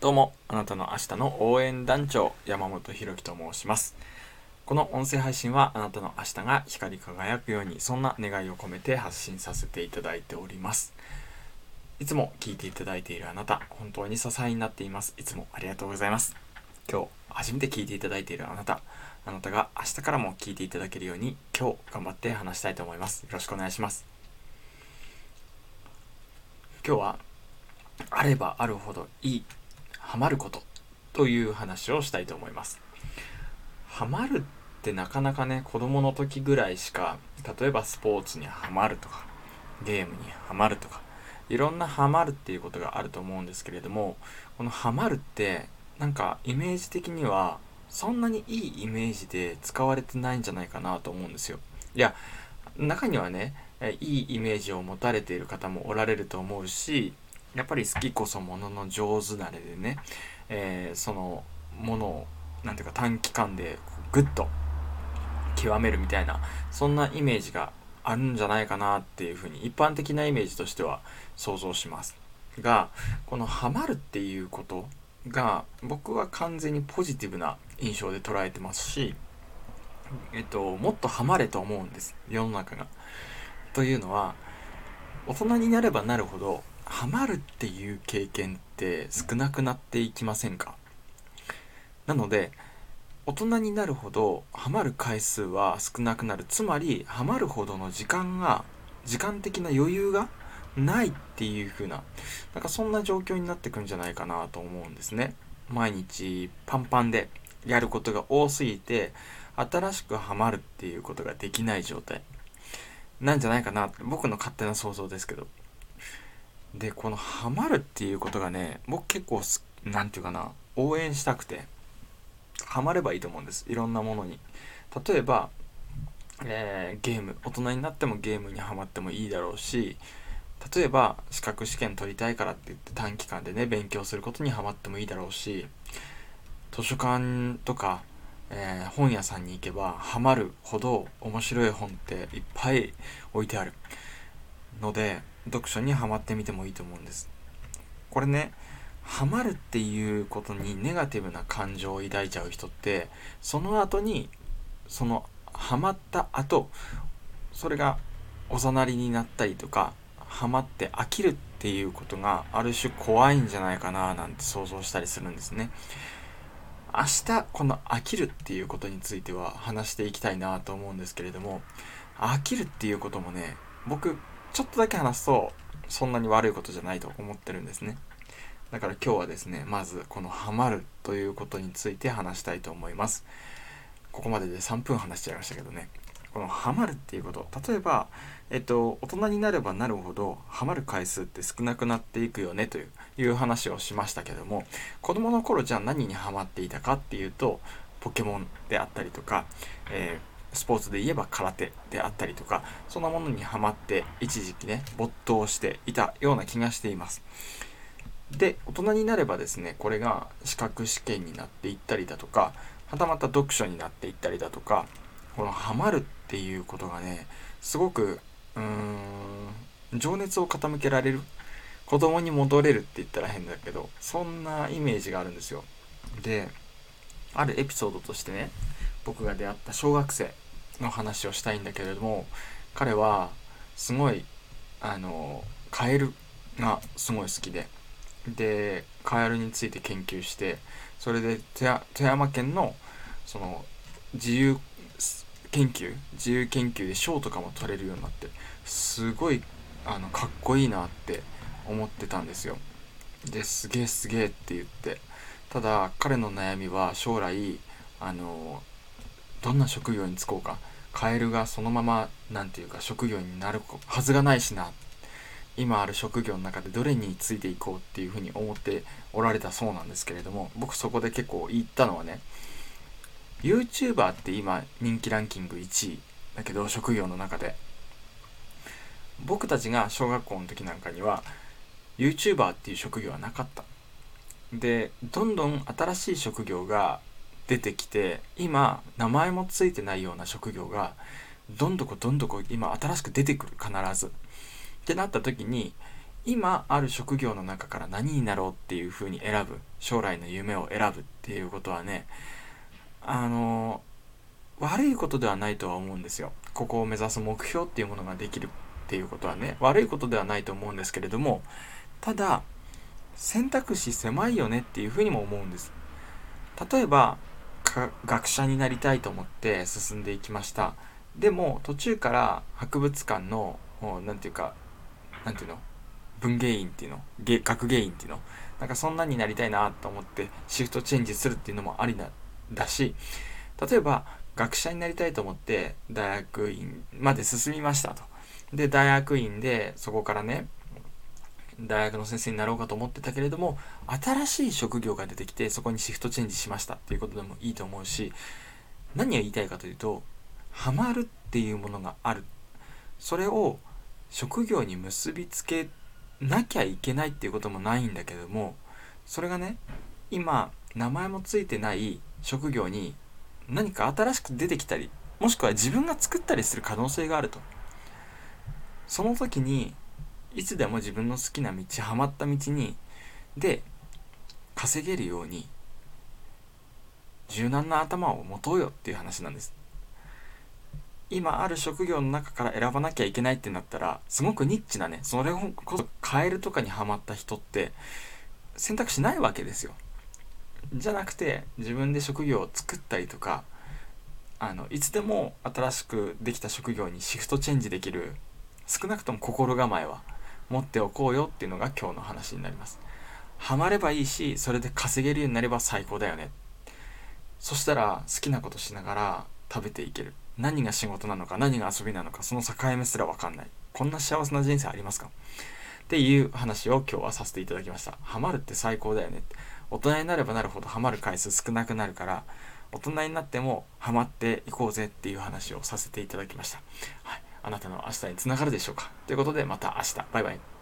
どうも、あなたの明日の応援団長、山本博樹と申します。この音声配信はあなたの明日が光り輝くように、そんな願いを込めて発信させていただいております。いつも聞いていただいているあなた、本当に支えになっています。いつもありがとうございます。今日、初めて聞いていただいているあなた、あなたが明日からも聞いていただけるように、今日頑張って話したいと思います。よろしくお願いします。今日は、あればあるほどいいハマることという話をしたいと思います。ハマるってなかなかね、子供の時ぐらいしか、例えばスポーツにハマるとか、ゲームにハマるとか、いろんなハマるっていうことがあると思うんですけれども、このハマるって、なんかイメージ的には、そんなにいいイメージで使われてないんじゃないかなと思うんですよ。いや、中にはね、いいイメージを持たれている方もおられると思うし、やっぱり好きこそものの上手なれでね、えー、そのものを何ていうか短期間でグッと極めるみたいなそんなイメージがあるんじゃないかなっていうふうに一般的なイメージとしては想像しますがこのハマるっていうことが僕は完全にポジティブな印象で捉えてますしえっともっとハマれと思うんです世の中が。というのは大人になればなるほどハマるっていう経験って少なくなっていきませんか？なので大人になるほどハマる回数は少なくなる。つまりハマるほどの時間が時間的な余裕がないっていう風ななんかそんな状況になってくんじゃないかなと思うんですね。毎日パンパンでやることが多すぎて新しくハマるっていうことができない状態。なんじゃないかなって僕の勝手な想像ですけど。でこのハマるっていうことがね僕結構何て言うかな応援したくてハマればいいと思うんです。いろんなものに。例えば、えー、ゲーム。大人になってもゲームにはまってもいいだろうし例えば資格試験取りたいからって言って短期間でね勉強することにはまってもいいだろうし図書館とか、えー、本屋さんに行けばハマるほど面白い本っていっぱい置いてある。ので読書にはまってみてもいいと思うんです。これね、ハマるっていうことにネガティブな感情を抱いちゃう人って、その後に、そのハマった後、それがおざなりになったりとか、ハマって飽きるっていうことがある種怖いんじゃないかななんて想像したりするんですね。明日この飽きるっていうことについては話していきたいなと思うんですけれども飽きるっていうこともね僕ちょっとだけ話すとそんなに悪いことじゃないと思ってるんですね。だから今日はですねまずこのハマるということについて話したいと思います。ここまでで3分話しちゃいましたけどね。このハマるっていうこと例えばえっと大人になればなるほどハマる回数って少なくなっていくよねという話をしましたけども子供の頃じゃあ何にハマっていたかっていうとポケモンであったりとか、えースポーツで言えば空手であったりとかそんなものにはまって一時期ね没頭していたような気がしています。で大人になればですねこれが資格試験になっていったりだとかはたまた読書になっていったりだとかこのハマるっていうことがねすごくうーん情熱を傾けられる子供に戻れるって言ったら変だけどそんなイメージがあるんですよ。であるエピソードとしてね僕が出会った小学生の話をしたいんだけれども彼はすごいあのカエルがすごい好きででカエルについて研究してそれで富山県のその自由研究自由研究で賞とかも取れるようになってすごいあのかっこいいなって思ってたんですよ。ですげえすげえって言ってただ彼の悩みは将来あのどんな職業に就こうか。カエルがそのまま何て言うか職業になるはずがないしな。今ある職業の中でどれについていこうっていうふうに思っておられたそうなんですけれども僕そこで結構言ったのはね YouTuber って今人気ランキング1位。だけど職業の中で。僕たちが小学校の時なんかには YouTuber っていう職業はなかった。でどんどん新しい職業が出てきて今名前もついてないような職業がどんどこどんどこ今新しく出てくる必ず。ってなった時に今ある職業の中から何になろうっていうふうに選ぶ将来の夢を選ぶっていうことはねあの悪いことではないとは思うんですよここを目指す目標っていうものができるっていうことはね悪いことではないと思うんですけれどもただ選択肢狭いよねっていうふうにも思うんです例えば学者になりたいと思って進んでいきました。でも途中から博物館の何て言うか何て言うの？文芸院っていうの？学芸員っていうの？なんかそんなになりたいなと思ってシフトチェンジするっていうのもありなだし例えば学者になりたいと思って大学院まで進みましたと。で大学院でそこからね大学の先生になろうかと思ってたけれども新しい職業が出てきてそこにシフトチェンジしましたっていうことでもいいと思うし何が言いたいかというとハマるっていうものがある。それを職業に結びつけなきゃいけないっていうこともないんだけどもそれがね今名前も付いてない職業に何か新しく出てきたりもしくは自分が作ったりする可能性があると。その時にいつでも自分の好きな道ハマった道にで稼げるように柔軟な頭を持とうよっていう話なんです。今ある職業の中から選ばなきゃいけないってなったらすごくニッチなねそれこそカエルとかにはまった人って選択肢ないわけですよ。じゃなくて自分で職業を作ったりとかあのいつでも新しくできた職業にシフトチェンジできる少なくとも心構えは持っておこうよっていうのが今日の話になります。ハマればいいしそれで稼げるようになれば最高だよね。そしたら好きなことしながら食べていける。何が仕事なのか何が遊びなのかその境目すら分かんない。こんな幸せな人生ありますか？っていう話を今日はさせていただきました。ハマるって最高だよね大人になればなるほどハマる回数少なくなるから大人になってもハマっていこうぜっていう話をさせていただきました、はい、あなたの明日につながるでしょうか。ということでまた明日。バイバイ。